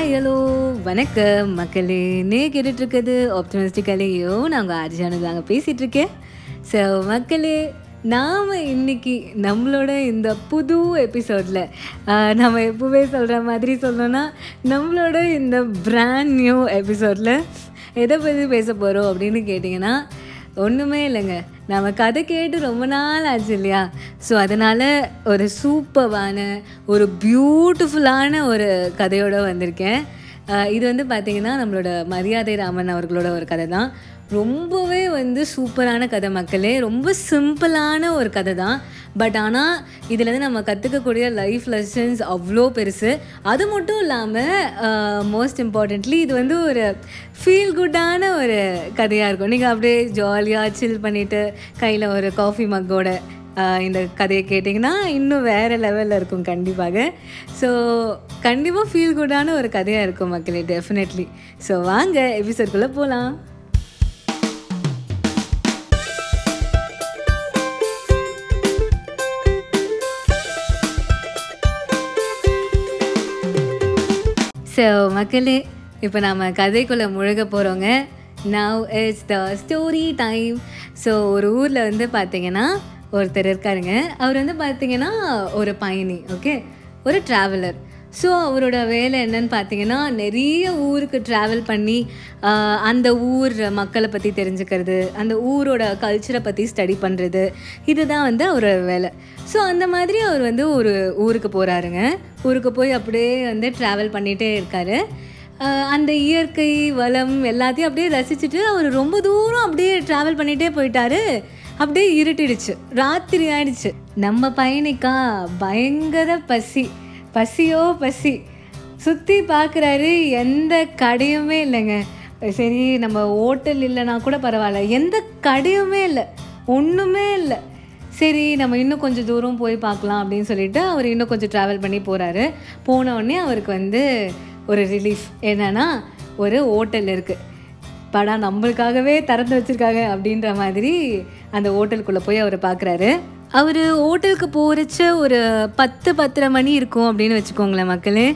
Hi hello வணக்கம். மக்களே நே கேட்டுட்டு இருக்கிறது ஆப்டமிஸ்டிக்கலையோ நாங்கள் ஆர்ஜானு தாங்க பேசிகிட்ருக்கேன் ஸோ மக்களே நாம் இன்னைக்கு நம்மளோட இந்த புது எபிசோடில் நம்ம எப்பவுமே சொல்கிற மாதிரி சொல்லணும்னா நம்மளோட இந்த பிராண்ட் நியூ எபிசோடில் எதை பற்றி பேச போகிறோம் அப்படின்னு கேட்டிங்கன்னா ஒன்றுமே இல்லைங்க. நம்ம கதை கேட்டு ரொம்ப நாள் ஆச்சு இல்லையா? ஸோ அதனால் ஒரு சூப்பரான ஒரு பியூட்டிஃபுல்லான ஒரு கதையோடு வந்திருக்கேன். இது வந்து பார்த்திங்கன்னா நம்மளோட மரியாதை ராமன் அவர்களோட ஒரு கதை தான் ரொம்பவே வந்து சூப்பரான கதை மக்களே. ரொம்ப சிம்பிளான ஒரு கதை தான். பட் ஆனால் இதுலேருந்து நம்ம கற்றுக்கக்கூடிய லைஃப் லெசன்ஸ் அவ்வளோ பெருசு. அது மட்டும் இல்லாமல் மோஸ்ட் இம்பார்ட்டண்ட்லி இது வந்து ஒரு ஃபீல் குட்டான ஒரு கதையாக இருக்கும். நீங்கள் அப்படியே ஜாலியாக சில் பண்ணிவிட்டு கையில் ஒரு காஃபி மக்கோட இந்த கதையை கேட்டிங்கன்னா இன்னும் வேறு லெவலில் இருக்கும் கண்டிப்பாக. ஸோ கண்டிப்பாக ஃபீல் குட்டான ஒரு கதையாக இருக்கும் மக்களே டெஃபினெட்லி ஸோ வாங்க எபிசோட்குள்ளே போகலாம் ஸோ மக்களே இப்போ நம்ம கதைக்குள்ளே முழுக போகிறோங்க now it's the story time so ஒரு ஊரில் வந்து பார்த்தீங்கன்னா ஒருத்தர் இருக்காருங்க. அவர் வந்து பார்த்தீங்கன்னா ஒரு பயணி ஓகே ஒரு ட்ராவலர் ஸோ அவரோட வேலை என்னன்னு பார்த்தீங்கன்னா நிறைய ஊருக்கு ட்ராவல் பண்ணி அந்த ஊர் மக்களை பற்றி தெரிஞ்சுக்கிறது அந்த ஊரோட கல்ச்சரை பற்றி ஸ்டடி பண்ணுறது இதுதான் வந்து அவரோட வேலை. ஸோ அந்த மாதிரி அவர் வந்து ஒரு ஊருக்கு போகிறாருங்க ஊருக்கு போய் அப்படியே வந்து ட்ராவல் பண்ணிகிட்டே இருக்காரு. அந்த இயற்கை வளம் எல்லாத்தையும் அப்படியே ரசிச்சுட்டு அவர் ரொம்ப தூரம் அப்படியே ட்ராவல் பண்ணிகிட்டே போயிட்டாரு. அப்படியே இருட்டிடுச்சு. ராத்திரி ஆயிடுச்சு. நம்ம பயணிக்கா பயங்கர பசி. பசியோ பசி. சுற்றி பார்க்குறாரு எந்த கடையுமே இல்லைங்க. சரி நம்ம ஹோட்டல் இல்லைனா கூட பரவாயில்ல. எந்த கடையுமே இல்லை. ஒன்றுமே இல்லை. சரி நம்ம இன்னும் கொஞ்சம் தூரம் போய் பார்க்கலாம் அப்படின்னு சொல்லிட்டு அவர் இன்னும் கொஞ்சம் ட்ராவல் பண்ணி போகிறாரு போனவுடனே அவருக்கு வந்து ஒரு ரிலீஃப் என்னென்னா ஒரு ஹோட்டல் இருக்குது படா நம்மளுக்காகவே திறந்து வச்சுருக்காங்க அப்படின்ற மாதிரி அந்த ஹோட்டலுக்குள்ளே போய் அவர் பார்க்குறாரு அவர் ஹோட்டலுக்கு போகிறச்ச ஒரு பத்து பத்தரை மணி இருக்கும் அப்படின்னு வச்சுக்கோங்களேன் மக்களே.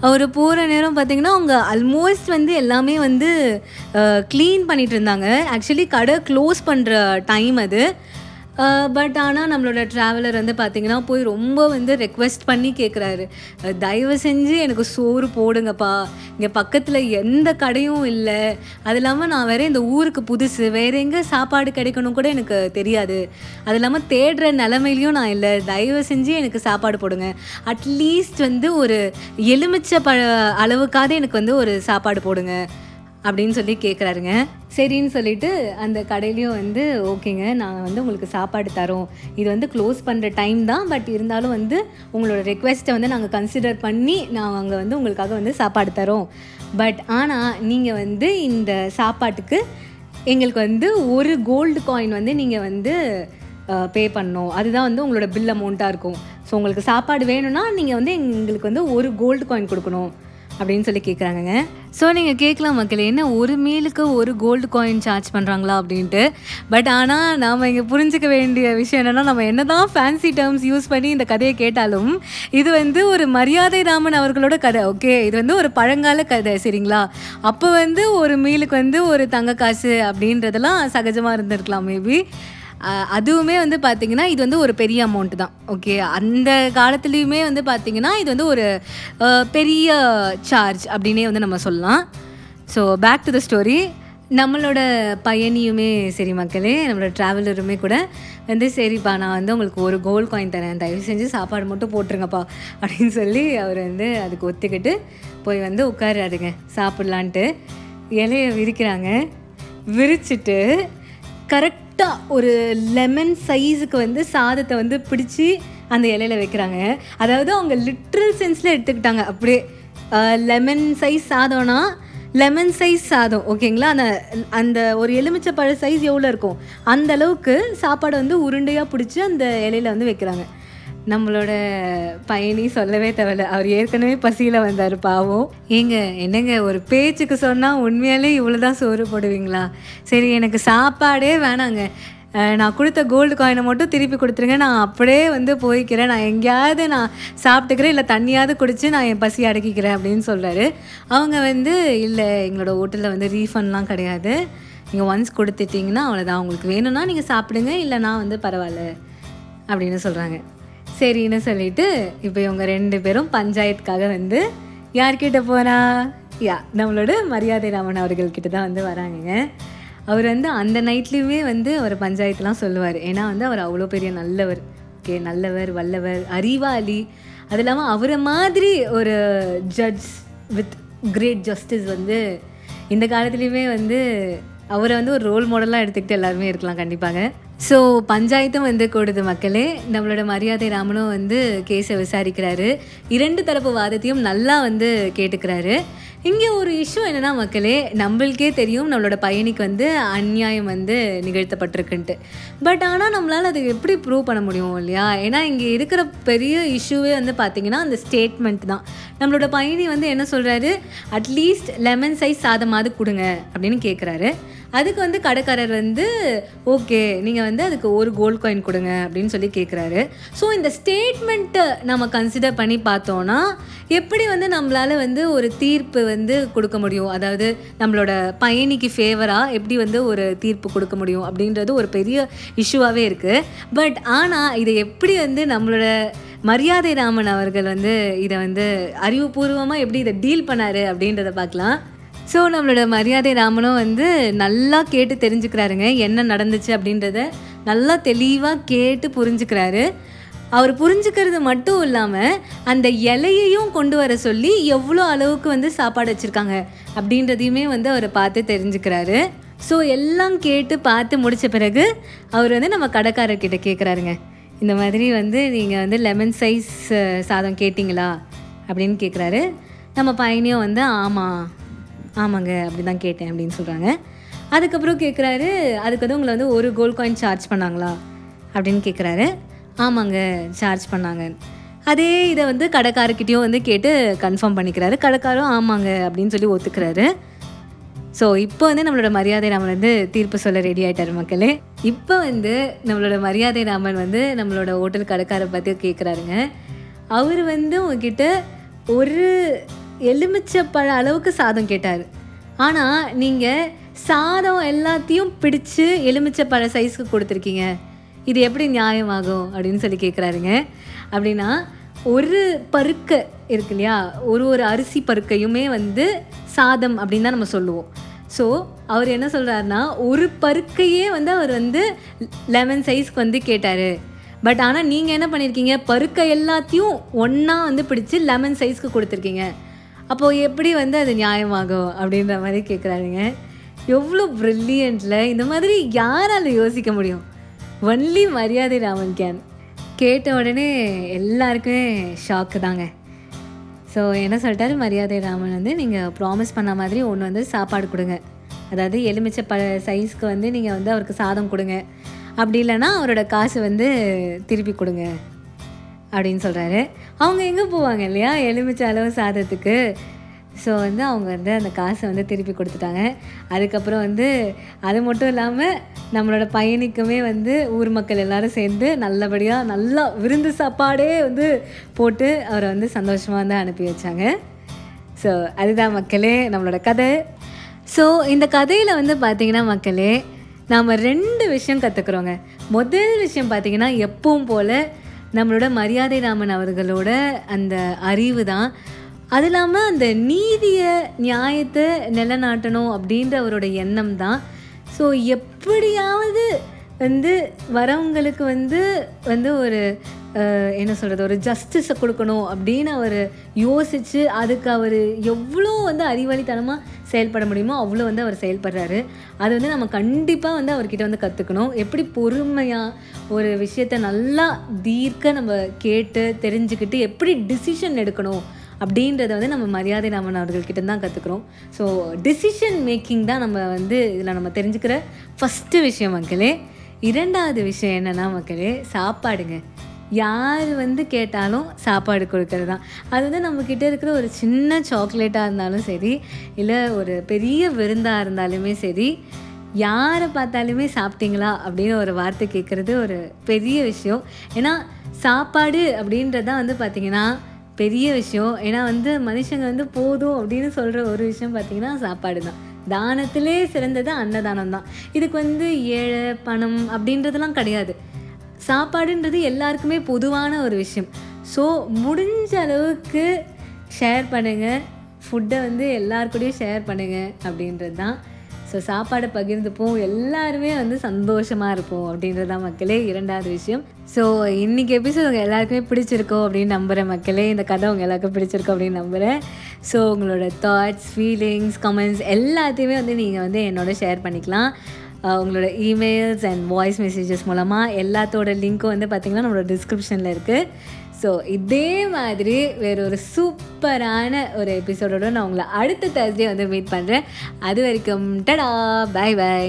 அவர் போகிற நேரம் பார்த்தீங்கன்னா அவங்க ஆல்மோஸ்ட் வந்து எல்லாமே வந்து க்ளீன் பண்ணிகிட்டு இருந்தாங்க. ஆக்சுவலி கடை க்ளோஸ் பண்ணுற டைம் அது. பட் ஆனால் நம்மளோட ட்ராவலர் வந்து பார்த்தீங்கன்னா போய் ரொம்ப வந்து ரெக்வெஸ்ட் பண்ணி கேட்குறாரு தயவு செஞ்சு எனக்கு சோறு போடுங்கப்பா. இங்கே பக்கத்தில் எந்த கடையும் இல்லை. அது இல்லாமல் நான் வேறு இந்த ஊருக்கு புதுசு. வேறு எங்கே சாப்பாடு கிடைக்கணும் கூட எனக்கு தெரியாது. அது இல்லாமல் தேடுற நிலமையிலையும் நான் இல்லை. தயவு செஞ்சு எனக்கு சாப்பாடு போடுங்க. அட்லீஸ்ட் வந்து ஒரு எலுமிச்சை பழ அளவுக்காவது எனக்கு வந்து ஒரு சாப்பாடு போடுங்க. அப்படின்னு சொல்லி கேட்குறாருங்க சரின்னு சொல்லிட்டு அந்த கடையிலையும் வந்து ஓகேங்க நாங்கள் வந்து உங்களுக்கு சாப்பாடு தரோம். இது வந்து க்ளோஸ் பண்ணுற டைம் தான் பட் இருந்தாலும் வந்து உங்களோட ரெக்வெஸ்ட்டை வந்து நாங்கள் கன்சிடர் பண்ணி நாங்கள் வந்து உங்களுக்காக வந்து சாப்பாடு தரோம். பட் ஆனால் நீங்கள் வந்து இந்த சாப்பாட்டுக்கு எங்களுக்கு வந்து ஒரு கோல்டு காயின் வந்து நீங்கள் வந்து பே பண்ணணும். அதுதான் வந்து உங்களோட பில் அமௌண்ட்டாக இருக்கும். ஸோ உங்களுக்கு சாப்பாடு வேணும்னா நீங்கள் வந்து எங்களுக்கு வந்து ஒரு கோல்டு காயின் கொடுக்கணும். அப்படின்னு சொல்லி கேட்குறாங்கங்க ஸோ நீங்கள் கேட்கலாம் மக்கள் என்ன ஒரு மீலுக்கு ஒரு கோல்டு காயின் சார்ஜ் பண்ணுறாங்களா அப்படின்ட்டு. பட் ஆனால் நாம் இங்கே புரிஞ்சுக்க வேண்டிய விஷயம் என்னென்னா நம்ம என்ன தான் ஃபேன்சி டேர்ம்ஸ் யூஸ் பண்ணி இந்த கதையை கேட்டாலும் இது வந்து ஒரு மரியாதை ராமன் அவர்களோட கதை ஓகே இது வந்து ஒரு பழங்கால கதை சரிங்களா? அப்போ வந்து ஒரு மீலுக்கு வந்து ஒரு தங்க காசு அப்படின்றதெல்லாம் சகஜமாக இருந்திருக்கலாம் மேபி அதுவுமே வந்து பார்த்தீங்கன்னா இது வந்து ஒரு பெரிய அமௌண்ட் தான். ஓகே அந்த காலத்துலேயுமே வந்து பார்த்திங்கன்னா இது வந்து ஒரு பெரிய சார்ஜ் அப்படின்னே வந்து நம்ம சொல்லலாம். So back to the story நம்மளோட பயணியுமே சரி மக்களே நம்மளோட ட்ராவலருமே கூட வந்து சரிப்பா நான் வந்து உங்களுக்கு ஒரு கோல்ட் காயின் தரேன். தயவு செஞ்சு சாப்பாடு மட்டும் போட்டுருங்கப்பா அப்படின்னு சொல்லி அவர் வந்து அதுக்கு ஒத்துக்கிட்டு போய் வந்து உட்காராருங்க சாப்பிட்லான்ட்டு. இலையை விரிக்கிறாங்க. விரிச்சிட்டு கரெக்ட் கரெக்டாக ஒரு லெமன் சைஸுக்கு வந்து சாதத்தை வந்து பிடிச்சி அந்த இலையில வைக்கிறாங்க. அதாவது அவங்க லிட்ரல் சென்ஸில் எடுத்துக்கிட்டாங்க. அப்படியே லெமன் சைஸ் சாதம்னா லெமன் சைஸ் சாதம் ஓகேங்களா? அந்த அந்த ஒரு எலுமிச்சை பழ சைஸ் எவ்வளோ இருக்கும்? அந்த அளவுக்கு சாப்பாடை வந்து உருண்டையாக பிடிச்சி அந்த இலையில வந்து வைக்கிறாங்க. நம்மளோட பயணி சொல்லவே தேவையில்ல. அவர் ஏற்கனவே பசியில் வந்தார் பாவம். ஏங்க என்னங்க ஒரு பேச்சுக்கு சொன்னால் உண்மையாலே இவ்வளோ தான் சோறு போடுவீங்களா? சரி எனக்கு சாப்பாடே வேணாங்க. நான் கொடுத்த கோல்டு காயினை மட்டும் திருப்பி கொடுத்துருங்க. நான் அப்படியே வந்து போய்க்கிறேன். நான் எங்கேயாவது நான் சாப்பிட்டுக்கிறேன் இல்லை தண்ணியாவது குடித்து நான் என் பசி அடக்கிக்கிறேன் அப்படின்னு சொல்கிறாரு அவங்க வந்து இல்லை எங்களோட ஹோட்டலில் வந்து ரீஃபண்ட்லாம் கிடையாது. நீங்கள் ஒன்ஸ் கொடுத்துட்டிங்கன்னா அவ்வளோதான் உங்களுக்கு வேணும்னா நீங்கள் சாப்பிடுங்க இல்லைனா வந்து பரவாயில்ல அப்படின்னு சொல்கிறாங்க சரின்னு சொல்லிட்டு இப்போ இவங்க ரெண்டு பேரும் பஞ்சாயத்துக்காக வந்து யார்கிட்ட போனா? யா நம்மளோட மரியாதை ராமன் அவர்கள்கிட்ட தான் வந்து வராங்கங்க. அவர் வந்து அந்த நைட்லேயுமே வந்து அவர் பஞ்சாயத்துலாம் சொல்லுவார். ஏன்னா வந்து அவர் அவ்வளோ பெரிய நல்லவர். ஓகே நல்லவர் வல்லவர் அறிவாளி. அது இல்லாமல் அவரை மாதிரி ஒரு ஜட்ஜ் வித் கிரேட் ஜஸ்டிஸ் வந்து இந்த காலத்துலேயுமே வந்து அவரை வந்து ஒரு ரோல் மாடலாக எடுத்துக்கிட்டு எல்லாருமே இருக்கலாம் கண்டிப்பாக. ஸோ பஞ்சாயத்தும் வந்து கூடுது மக்களே. நம்மளோட மரியாதை ராமனும் வந்து கேஸை விசாரிக்கிறாரு. இரண்டு தரப்பு வாதத்தையும் நல்லா வந்து கேட்டுக்கிறாரு. இங்கே ஒரு இஷ்யூ என்னன்னா மக்களே நம்மளுக்கே தெரியும் நம்மளோட பையனுக்கு வந்து அநியாயம் வந்து நிகழ்த்தப்பட்டிருக்குன்ட்டு. பட் ஆனால் நம்மளால் அதை எப்படி ப்ரூவ் பண்ண முடியும் இல்லையா? ஏன்னா இங்கே இருக்கிற பெரிய இஷ்யூவே வந்து பார்த்திங்கன்னா அந்த ஸ்டேட்மெண்ட் தான். நம்மளோட பையனி வந்து என்ன சொல்கிறாரு அட்லீஸ்ட் லெமன் சைஸ் சாதமாவது கொடுங்க அப்படின்னு கேட்குறாரு அதுக்கு வந்து கடைக்காரர் வந்து ஓகே நீங்கள் வந்து அதுக்கு ஒரு கோல்ட் காயின் கொடுங்க அப்படின்னு சொல்லி கேட்குறாரு ஸோ இந்த ஸ்டேட்மெண்ட்டை நம்ம கன்சிடர் பண்ணி பார்த்தோன்னா எப்படி வந்து நம்மளால் வந்து ஒரு தீர்ப்பு வந்து கொடுக்க முடியும்? அதாவது நம்மளோட பயணிக்கு ஃபேவராக எப்படி வந்து ஒரு தீர்ப்பு கொடுக்க முடியும்? அப்படின்றது ஒரு பெரிய இஷ்யூவாகவே இருக்குது பட் ஆனால் இதை எப்படி வந்து நம்மளோட மரியாதை ராமன் அவர்கள் வந்து இதை வந்து அறிவுபூர்வமாக எப்படி இதை டீல் பண்ணார் அப்படின்றத பார்க்கலாம். ஸோ நம்மளோட மரியாதை ராமனும் வந்து நல்லா கேட்டு தெரிஞ்சுக்கிறாருங்க. என்ன நடந்துச்சு அப்படின்றத நல்லா தெளிவாக கேட்டு புரிஞ்சுக்கிறாரு. அவர் புரிஞ்சுக்கிறது மட்டும் இல்லாமல் அந்த இலையையும் கொண்டு வர சொல்லி எவ்வளோ அளவுக்கு வந்து சாப்பாடு வச்சுருக்காங்க அப்படின்றதையுமே வந்து அவரை பார்த்து தெரிஞ்சுக்கிறாரு. ஸோ எல்லாம் கேட்டு பார்த்து முடித்த பிறகு அவர் வந்து நம்ம கடைக்காரர்கிட்ட கேட்குறாருங்க இந்த மாதிரி வந்து நீங்கள் வந்து லெமன் சைஸ் சாதம் கேட்டிங்களா அப்படின்னு கேட்குறாரு நம்ம பையனையும் வந்து ஆமாம் ஆமாங்க அப்படி தான் கேட்டேன் அப்படின்னு சொல்கிறாங்க அதுக்கப்புறம் கேட்குறாரு அதுக்கு வந்து உங்களை வந்து ஒரு கோல்ட் காயின் சார்ஜ் பண்ணாங்களா? அப்படின்னு கேட்குறாரு ஆமாங்க சார்ஜ் பண்ணாங்க. அதே இதை வந்து கடைக்காரர்கிட்டையும் வந்து கேட்டு கன்ஃபார்ம் பண்ணிக்கிறாரு. கடைக்காரும் ஆமாங்க அப்படின்னு சொல்லி ஒத்துக்கிறாரு. ஸோ இப்போ வந்து நம்மளோட மரியாதை ராமன் வந்து தீர்ப்பு சொல்ல ரெடி ஆகிட்டார் மக்களே. இப்போ வந்து நம்மளோட மரியாதை ராமன் வந்து நம்மளோட ஹோட்டல் கடைக்காரை பற்றி கேட்குறாருங்க அவர் வந்து உங்ககிட்ட ஒரு எலுமிச்சப்பழ அளவுக்கு சாதம் கேட்டார். ஆனால் நீங்கள் சாதம் எல்லாத்தையும் பிடிச்சு எலுமிச்சப்பழ சைஸ்க்கு கொடுத்துருக்கீங்க. இது எப்படி நியாயமாகும் அப்படின்னு சொல்லி கேட்குறாருங்க அப்படின்னா ஒரு பருக்க இருக்கு இல்லையா? ஒரு ஒரு அரிசி பருக்கையுமே வந்து சாதம் அப்படின்னு தான் நம்ம சொல்லுவோம். ஸோ அவர் என்ன சொல்கிறாருன்னா ஒரு பருக்கையே வந்து அவர் வந்து லெமன் சைஸ்க்கு வந்து கேட்டார். பட் ஆனால் நீங்கள் என்ன பண்ணியிருக்கீங்க பருக்கை எல்லாத்தையும் ஒன்றா வந்து பிடிச்சி லெமன் சைஸ்க்கு கொடுத்துருக்கீங்க. அப்போது எப்படி வந்து அது நியாயமாகும் அப்படின்ற மாதிரி கேட்குறாருங்க எவ்வளோ ப்ரில்லியண்ட்டில் இந்த மாதிரி யாரால் யோசிக்க முடியும்? ஒன்லி மரியாதை ராமன் கேன் கேட்ட உடனே எல்லாருக்குமே ஷாக்கு தாங்க. ஸோ என்ன சொல்லிட்டாரு? மரியாதை ராமன் வந்து நீங்கள் ப்ராமிஸ் பண்ண மாதிரி ஒன்று வந்து சாப்பாடு கொடுங்க. அதாவது எலுமிச்சை பழ சைஸ்க்கு வந்து நீங்கள் வந்து அவருக்கு சாதம் கொடுங்க. அப்படி இல்லைன்னா அவரோட காசு வந்து திருப்பி கொடுங்க. அப்படின்னு சொல்கிறாரு அவங்க எங்கே போவாங்க இல்லையா? எலுமிச்சை அளவு சாதத்துக்கு. ஸோ வந்து அவங்க வந்து அந்த காசை வந்து திருப்பி கொடுத்துட்டாங்க. அதுக்கப்புறம் வந்து அது மட்டும் இல்லாமல் நம்மளோட பையனுக்குமே வந்து ஊர் மக்கள் எல்லோரும் சேர்ந்து நல்லபடியாக நல்லா விருந்து சாப்பாடே வந்து போட்டு அவரை வந்து சந்தோஷமாக வந்து அனுப்பி வச்சாங்க. ஸோ அதுதான் மக்களே நம்மளோட கதை. ஸோ இந்த கதையில் வந்து பார்த்தீங்கன்னா மக்களே நாம் ரெண்டு விஷயம் கற்றுக்குறோங்க முதல் விஷயம் பார்த்தீங்கன்னா எப்பவும் போல் நம்மளோட மரியாதை ராமன் அவர்களோட அந்த அறிவு தான் அது இல்லாமல் அந்த நீதியை நியாயத்தை நிலநாட்டணும் அப்படின்ற அவரோட எண்ணம் தான் ஸோ எப்படியாவது வந்து வரவங்களுக்கு வந்து வந்து ஒரு என்ன சொல்கிறது ஒரு ஜஸ்டிஸை கொடுக்கணும் அப்படின்னு அவர் யோசித்து அதுக்கு அவர் எவ்வளோ வந்து அறிவாளித்தனமாக செயல்பட முடியுமோ அவ்வளோ வந்து அவர் செயல்படுறாரு. அது வந்து நம்ம கண்டிப்பாக வந்து அவர்கிட்ட வந்து கற்றுக்கணும் எப்படி பொறுமையாக ஒரு விஷயத்த நல்லா தீர்க்க நம்ம கேட்டு தெரிஞ்சுக்கிட்டு எப்படி டிசிஷன் எடுக்கணும் அப்படின்றத வந்து நம்ம மரியாதை ராமன் அவர்கள்கிட்ட தான் கற்றுக்குறோம் ஸோ டிசிஷன் மேக்கிங் தான் நம்ம வந்து இதில் நம்ம தெரிஞ்சுக்கிற ஃபஸ்ட்டு விஷயம் மக்களே. இரண்டாவது விஷயம் என்னென்னா மக்களே சாப்பாடுங்க. யார் வந்து கேட்டாலும் சாப்பாடு கொடுக்கறது. தான் அது வந்து நம்மக்கிட்ட இருக்கிற ஒரு சின்ன சாக்லேட்டாக இருந்தாலும் சரி இல்லை ஒரு பெரிய விருந்தாக இருந்தாலுமே சரி யாரை பார்த்தாலுமே சாப்பிட்டீங்களா அப்படின்னு ஒரு வார்த்தை கேட்குறது ஒரு பெரிய விஷயம். ஏன்னா சாப்பாடு அப்படின்றதான் வந்து பார்த்திங்கன்னா பெரிய விஷயம். ஏன்னா வந்து மனுஷங்க வந்து போதும் அப்படின்னு சொல்கிற ஒரு விஷயம் பார்த்திங்கன்னா சாப்பாடு தான் தானத்திலே சிறந்தது அன்னதானம் தான் இதுக்கு வந்து ஏழை பணம் அப்படின்றதெல்லாம் கிடையாது. சாப்பாடுன்றது எல்லாருக்குமே பொதுவான ஒரு விஷயம். ஸோ முடிஞ்ச அளவுக்கு ஷேர் பண்ணுங்கள் ஃபுட்டை வந்து எல்லாருக்கூடையும் ஷேர் பண்ணுங்கள் அப்படின்றது தான். ஸோ சாப்பாடை பகிர்ந்துப்போம். எல்லாருமே வந்து சந்தோஷமாக இருப்போம் அப்படின்றது தான் மக்களே இரண்டாவது விஷயம். ஸோ இன்றைக்கி எபிசோட் உங்கள் எல்லாருக்குமே பிடிச்சிருக்கோம் அப்படின்னு நம்புகிறேன் மக்களே. இந்த கதை உங்கள் எல்லாருக்கும் பிடிச்சிருக்கோம் அப்படின்னு நம்புகிறேன் ஸோ உங்களோட தாட்ஸ் ஃபீலிங்ஸ் கமெண்ட்ஸ் எல்லாத்தையுமே வந்து நீங்கள் வந்து என்னோட ஷேர் பண்ணிக்கலாம். உங்களோட இமெயில்ஸ் அண்ட் வாய்ஸ் மெசேஜஸ் மூலமாக எல்லாத்தோட லிங்க்கும் வந்து பார்த்திங்கன்னா நம்மளோட டிஸ்கிரிப்ஷனில் இருக்குது ஸோ இதே மாதிரி வேற ஒரு சூப்பரான ஒரு எபிசோடோட நான் உங்களை அடுத்த தேர்ஸ்டே வந்து மீட் பண்ணுறேன் அது வரைக்கும் டடா பை பை